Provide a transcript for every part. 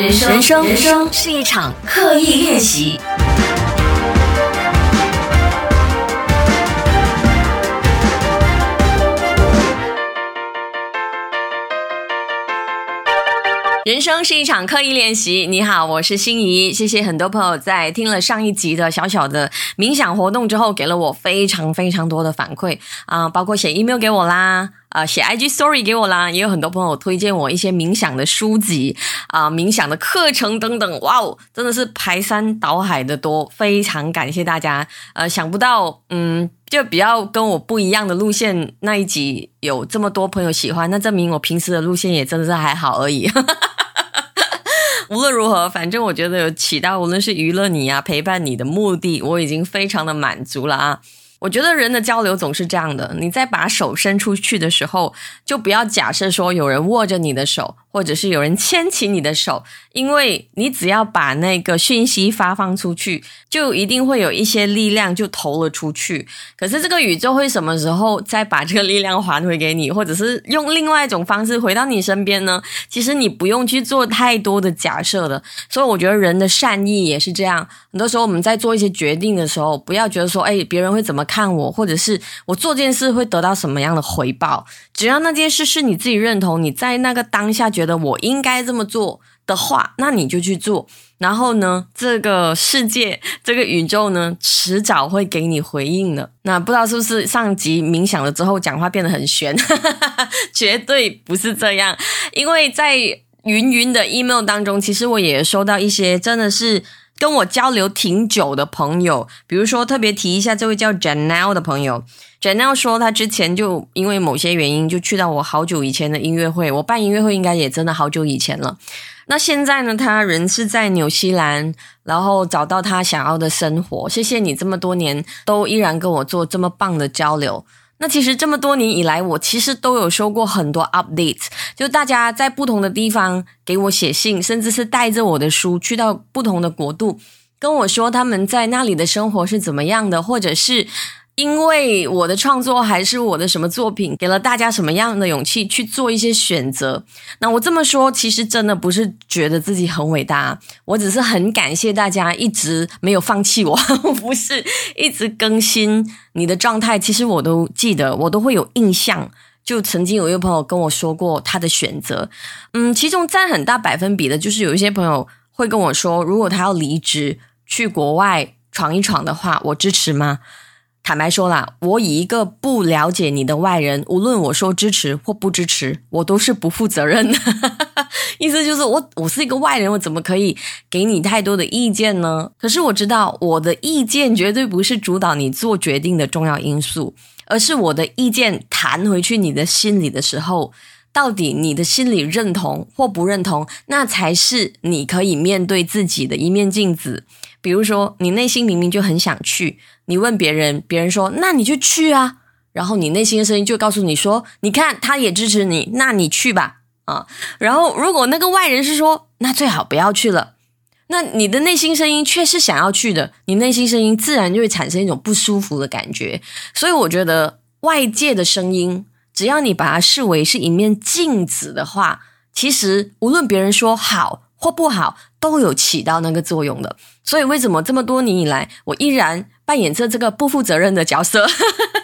人生，人生，人生是一场刻意练习。人生是一场刻意练习。你好，我是心怡。谢谢很多朋友在听了上一集的小小的冥想活动之后，给了我非常非常多的反馈啊，包括写 email 给我啦，啊，写 IG story 给我啦，也有很多朋友推荐我一些冥想的书籍啊，冥想的课程等等。哇哦，真的是排山倒海的多，非常感谢大家。呃，想不到，嗯，就比较跟我不一样的路线那一集有这么多朋友喜欢，那证明我平时的路线也真的是还好而已。无论如何，反正我觉得有起到无论是娱乐你啊、陪伴你的目的，我已经非常的满足了啊。我觉得人的交流总是这样的，你在把手伸出去的时候，就不要假设说有人握着你的手，或者是有人牵起你的手，因为你只要把那个讯息发放出去，就一定会有一些力量就投了出去。可是这个宇宙会什么时候再把这个力量还回给你，或者是用另外一种方式回到你身边呢？其实你不用去做太多的假设的。所以我觉得人的善意也是这样。很多时候我们在做一些决定的时候，不要觉得说，哎，别人会怎么。看我，或者是我做件事会得到什么样的回报？只要那件事是你自己认同，你在那个当下觉得我应该这么做的话，那你就去做。然后呢，这个世界、这个宇宙呢，迟早会给你回应的。那不知道是不是上集冥想了之后，讲话变得很玄？绝对不是这样，因为在云云的 email 当中，其实我也收到一些真的是。跟我交流挺久的朋友，比如说特别提一下这位叫 Janelle 的朋友，Janelle 说他之前就因为某些原因就去到我好久以前的音乐会，我办音乐会应该也真的好久以前了。那现在呢，他人是在纽西兰，然后找到他想要的生活。谢谢你这么多年都依然跟我做这么棒的交流。那其实这么多年以来，我其实都有收过很多 update，就大家在不同的地方给我写信，甚至是带着我的书去到不同的国度，跟我说他们在那里的生活是怎么样的，或者是。因为我的创作还是我的什么作品，给了大家什么样的勇气去做一些选择？那我这么说，其实真的不是觉得自己很伟大，我只是很感谢大家一直没有放弃我，不是一直更新你的状态。其实我都记得，我都会有印象。就曾经有一个朋友跟我说过他的选择，嗯，其中占很大百分比的就是有一些朋友会跟我说，如果他要离职去国外闯一闯的话，我支持吗？坦白说啦，我以一个不了解你的外人，无论我说支持或不支持，我都是不负责任的。意思就是，我我是一个外人，我怎么可以给你太多的意见呢？可是我知道，我的意见绝对不是主导你做决定的重要因素，而是我的意见弹回去你的心里的时候，到底你的心里认同或不认同，那才是你可以面对自己的一面镜子。比如说，你内心明明就很想去。你问别人，别人说那你就去啊，然后你内心的声音就告诉你说，你看他也支持你，那你去吧啊。然后如果那个外人是说，那最好不要去了，那你的内心声音却是想要去的，你内心声音自然就会产生一种不舒服的感觉。所以我觉得外界的声音，只要你把它视为是一面镜子的话，其实无论别人说好或不好，都有起到那个作用的。所以为什么这么多年以来，我依然。扮演着这个不负责任的角色，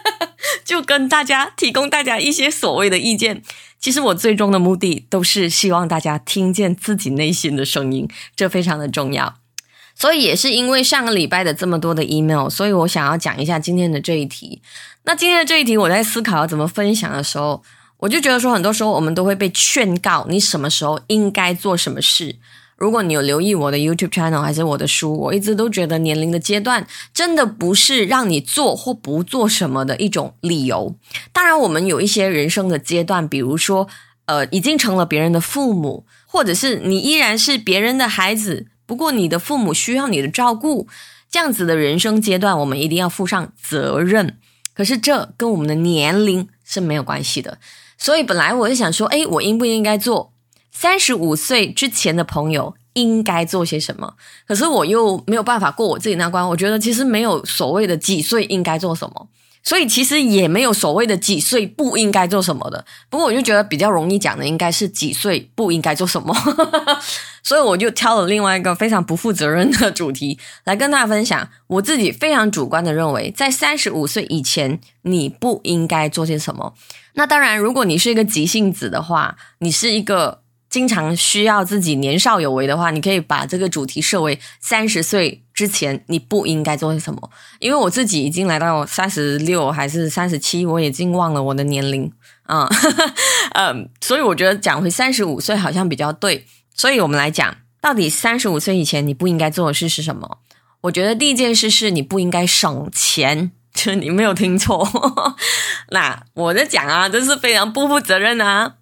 就跟大家提供大家一些所谓的意见。其实我最终的目的都是希望大家听见自己内心的声音，这非常的重要。所以也是因为上个礼拜的这么多的 email，所以我想要讲一下今天的这一题。那今天的这一题，我在思考要怎么分享的时候，我就觉得说，很多时候我们都会被劝告，你什么时候应该做什么事。如果你有留意我的 YouTube channel 还是我的书，我一直都觉得年龄的阶段真的不是让你做或不做什么的一种理由。当然，我们有一些人生的阶段，比如说，呃，已经成了别人的父母，或者是你依然是别人的孩子，不过你的父母需要你的照顾，这样子的人生阶段，我们一定要负上责任。可是这跟我们的年龄是没有关系的。所以本来我就想说，哎，我应不应该做？三十五岁之前的朋友应该做些什么？可是我又没有办法过我自己那关。我觉得其实没有所谓的几岁应该做什么。所以其实也没有所谓的几岁不应该做什么的。不过我就觉得比较容易讲的应该是几岁不应该做什么，所以我就挑了另外一个非常不负责任的主题来跟大家分享。我自己非常主观的认为，在三十五岁以前你不应该做些什么。那当然，如果你是一个急性子的话，你是一个。经常需要自己年少有为的话，你可以把这个主题设为三十岁之前你不应该做些什么。因为我自己已经来到三十六还是三十七，我已经忘了我的年龄啊，嗯，所以我觉得讲回三十五岁好像比较对。所以我们来讲，到底三十五岁以前你不应该做的事是什么？我觉得第一件事是你不应该省钱，就 是你没有听错。那我在讲啊，这是非常不负责任啊。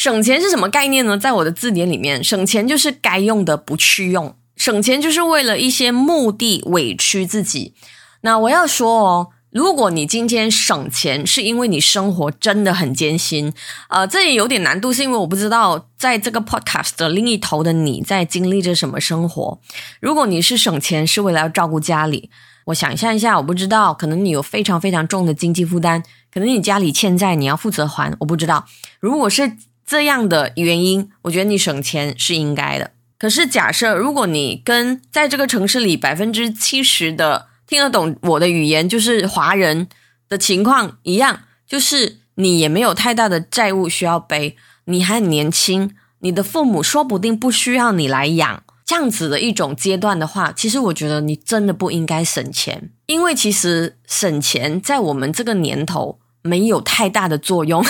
省钱是什么概念呢？在我的字典里面，省钱就是该用的不去用，省钱就是为了一些目的委屈自己。那我要说哦，如果你今天省钱是因为你生活真的很艰辛，呃，这也有点难度，是因为我不知道在这个 podcast 的另一头的你在经历着什么生活。如果你是省钱是为了要照顾家里，我想象一下，我不知道，可能你有非常非常重的经济负担，可能你家里欠债你要负责还，我不知道。如果是这样的原因，我觉得你省钱是应该的。可是假设如果你跟在这个城市里百分之七十的听得懂我的语言就是华人的情况一样，就是你也没有太大的债务需要背，你还很年轻，你的父母说不定不需要你来养，这样子的一种阶段的话，其实我觉得你真的不应该省钱，因为其实省钱在我们这个年头没有太大的作用。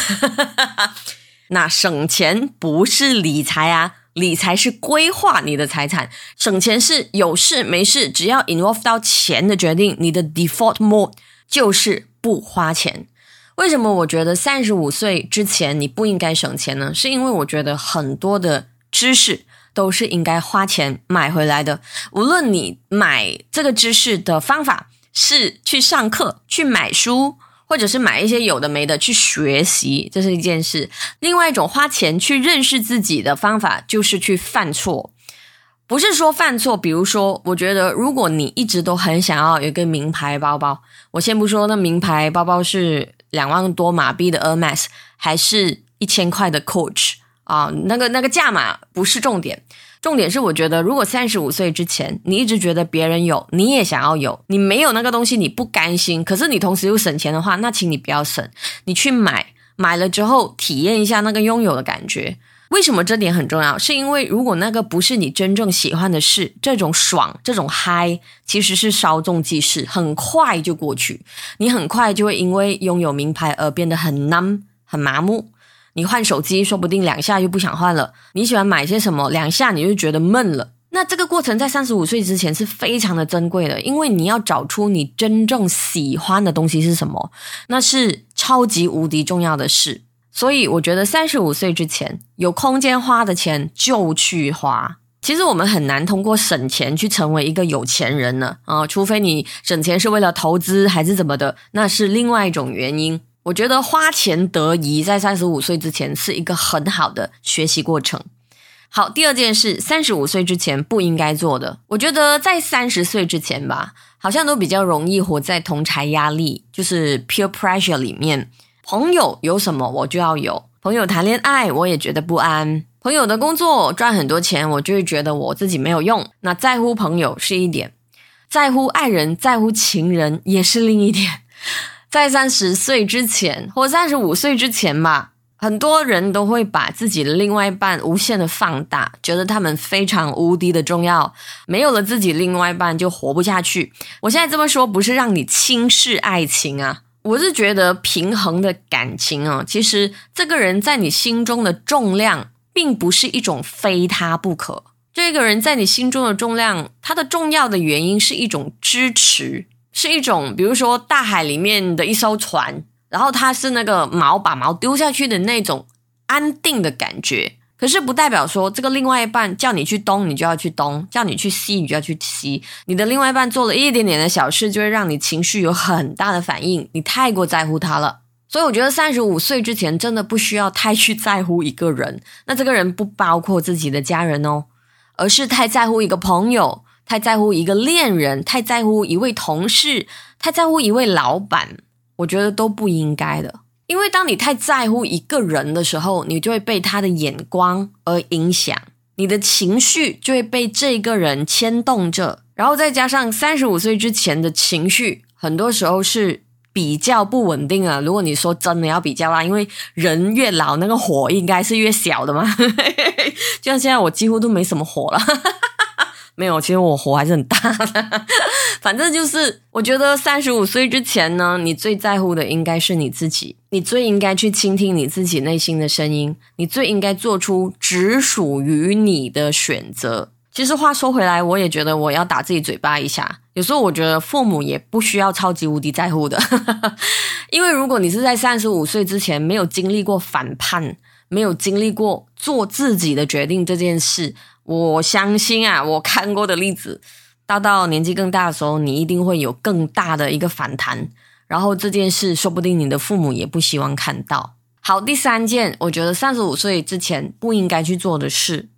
那省钱不是理财啊，理财是规划你的财产，省钱是有事没事，只要 involve 到钱的决定，你的 default mode 就是不花钱。为什么我觉得三十五岁之前你不应该省钱呢？是因为我觉得很多的知识都是应该花钱买回来的，无论你买这个知识的方法是去上课、去买书。或者是买一些有的没的去学习，这是一件事。另外一种花钱去认识自己的方法，就是去犯错。不是说犯错，比如说，我觉得如果你一直都很想要有一个名牌包包，我先不说那名牌包包是两万多马币的 Hermes，还是一千块的 Coach 啊，那个那个价码不是重点。重点是，我觉得如果三十五岁之前，你一直觉得别人有，你也想要有，你没有那个东西，你不甘心，可是你同时又省钱的话，那请你不要省，你去买，买了之后体验一下那个拥有的感觉。为什么这点很重要？是因为如果那个不是你真正喜欢的事，这种爽，这种嗨，其实是稍纵即逝，很快就过去，你很快就会因为拥有名牌而变得很 numb，很麻木。你换手机，说不定两下就不想换了。你喜欢买些什么？两下你就觉得闷了。那这个过程在三十五岁之前是非常的珍贵的，因为你要找出你真正喜欢的东西是什么，那是超级无敌重要的事。所以我觉得三十五岁之前有空间花的钱就去花。其实我们很难通过省钱去成为一个有钱人呢啊，除非你省钱是为了投资还是怎么的，那是另外一种原因。我觉得花钱得宜，在三十五岁之前是一个很好的学习过程。好，第二件事，三十五岁之前不应该做的。我觉得在三十岁之前吧，好像都比较容易活在同柴压力，就是 peer pressure 里面。朋友有什么我就要有，朋友谈恋爱我也觉得不安，朋友的工作赚很多钱，我就会觉得我自己没有用。那在乎朋友是一点，在乎爱人，在乎情人也是另一点。在三十岁之前或三十五岁之前吧，很多人都会把自己的另外一半无限的放大，觉得他们非常无敌的重要。没有了自己另外一半就活不下去。我现在这么说不是让你轻视爱情啊，我是觉得平衡的感情啊，其实这个人在你心中的重量，并不是一种非他不可。这个人在你心中的重量，他的重要的原因是一种支持。是一种，比如说大海里面的一艘船，然后它是那个锚把锚丢下去的那种安定的感觉。可是不代表说这个另外一半叫你去东，你就要去东；叫你去西，你就要去西。你的另外一半做了一点点的小事，就会让你情绪有很大的反应。你太过在乎他了，所以我觉得三十五岁之前真的不需要太去在乎一个人。那这个人不包括自己的家人哦，而是太在乎一个朋友。太在乎一个恋人，太在乎一位同事，太在乎一位老板。我觉得都不应该的。因为当你太在乎一个人的时候，你就会被他的眼光而影响，你的情绪就会被这个人牵动着。然后再加上三十五岁之前的情绪，很多时候是比较不稳定啊。如果你说真的要比较啊，因为人越老，那个火应该是越小的嘛。就像现在，我几乎都没什么火了。没有，其实我火还是很大的。反正就是，我觉得三十五岁之前呢，你最在乎的应该是你自己，你最应该去倾听你自己内心的声音，你最应该做出只属于你的选择。其实话说回来，我也觉得我要打自己嘴巴一下。有时候我觉得父母也不需要超级无敌在乎的，因为如果你是在三十五岁之前没有经历过反叛，没有经历过做自己的决定这件事。我相信啊，我看过的例子，到到年纪更大的时候，你一定会有更大的一个反弹。然后这件事，说不定你的父母也不希望看到。好，第三件，我觉得三十五岁之前不应该去做的事，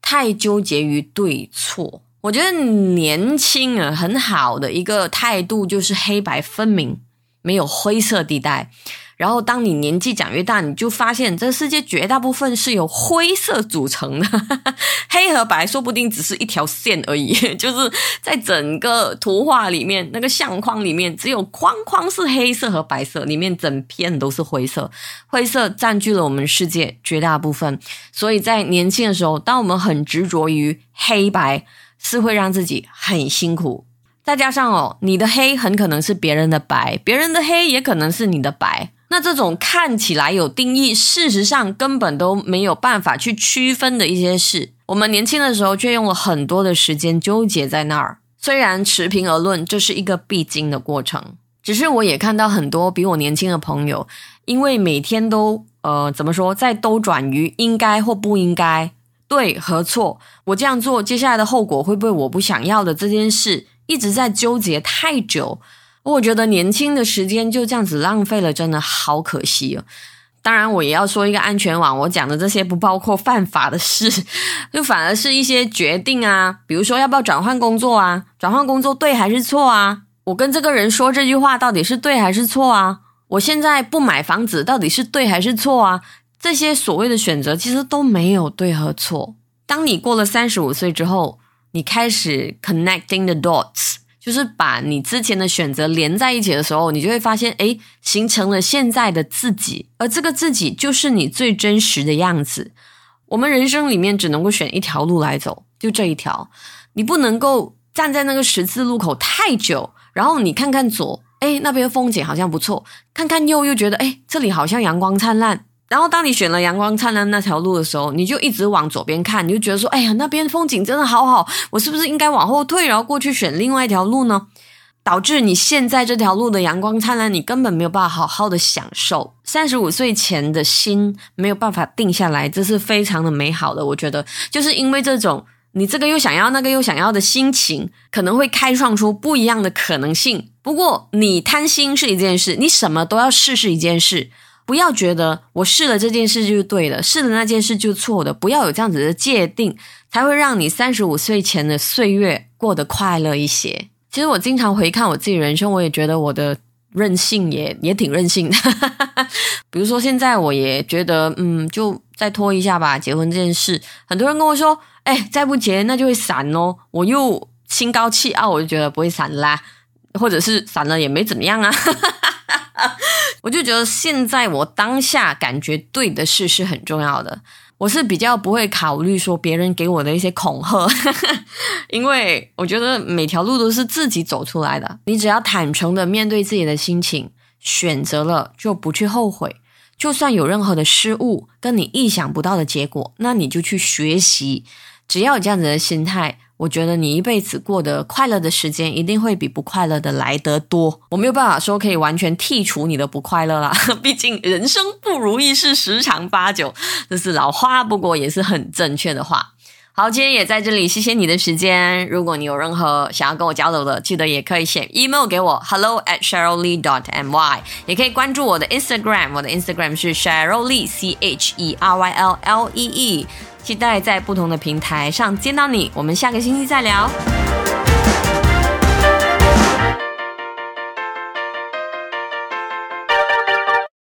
太纠结于对错。我觉得年轻人很好的一个态度就是黑白分明，没有灰色地带。然后，当你年纪长越大，你就发现这世界绝大部分是由灰色组成的，黑和白说不定只是一条线而已。就是在整个图画里面，那个相框里面，只有框框是黑色和白色，里面整片都是灰色。灰色占据了我们世界绝大部分，所以在年轻的时候，当我们很执着于黑白，是会让自己很辛苦。再加上哦，你的黑很可能是别人的白，别人的黑也可能是你的白。那这种看起来有定义，事实上根本都没有办法去区分的一些事，我们年轻的时候却用了很多的时间纠结在那儿。虽然持平而论，这是一个必经的过程。只是我也看到很多比我年轻的朋友，因为每天都呃怎么说，在兜转于应该或不应该、对和错，我这样做接下来的后果会不会我不想要的这件事，一直在纠结太久。我觉得年轻的时间就这样子浪费了，真的好可惜哦。当然，我也要说一个安全网，我讲的这些不包括犯法的事，就反而是一些决定啊，比如说要不要转换工作啊，转换工作对还是错啊？我跟这个人说这句话到底是对还是错啊？我现在不买房子到底是对还是错啊？这些所谓的选择其实都没有对和错。当你过了三十五岁之后，你开始 connecting the dots。就是把你之前的选择连在一起的时候，你就会发现，哎，形成了现在的自己，而这个自己就是你最真实的样子。我们人生里面只能够选一条路来走，就这一条，你不能够站在那个十字路口太久，然后你看看左，哎，那边风景好像不错，看看右又觉得，哎，这里好像阳光灿烂。然后，当你选了阳光灿烂那条路的时候，你就一直往左边看，你就觉得说：“哎呀，那边风景真的好好，我是不是应该往后退，然后过去选另外一条路呢？”导致你现在这条路的阳光灿烂，你根本没有办法好好的享受。三十五岁前的心没有办法定下来，这是非常的美好的。我觉得，就是因为这种你这个又想要那个又想要的心情，可能会开创出不一样的可能性。不过，你贪心是一件事，你什么都要试是一件事。不要觉得我试了这件事就是对的，试了那件事就是错的。不要有这样子的界定，才会让你三十五岁前的岁月过得快乐一些。其实我经常回看我自己人生，我也觉得我的任性也也挺任性的。比如说现在，我也觉得，嗯，就再拖一下吧，结婚这件事。很多人跟我说，哎，再不结那就会散哦。我又心高气傲，我就觉得不会散啦，或者是散了也没怎么样啊。我就觉得现在我当下感觉对的事是很重要的。我是比较不会考虑说别人给我的一些恐吓，因为我觉得每条路都是自己走出来的。你只要坦诚的面对自己的心情，选择了就不去后悔。就算有任何的失误，跟你意想不到的结果，那你就去学习。只要有这样子的心态。我觉得你一辈子过得快乐的时间一定会比不快乐的来得多。我没有办法说可以完全剔除你的不快乐啦，毕竟人生不如意事十常八九，这是老话，不过也是很正确的话。好，今天也在这里，谢谢你的时间。如果你有任何想要跟我交流的，记得也可以写 email 给我，hello at cheryllee dot my，也可以关注我的 Instagram，我的 Instagram 是 cheryllee c h e r y l l e e。期待在不同的平台上见到你，我们下个星期再聊。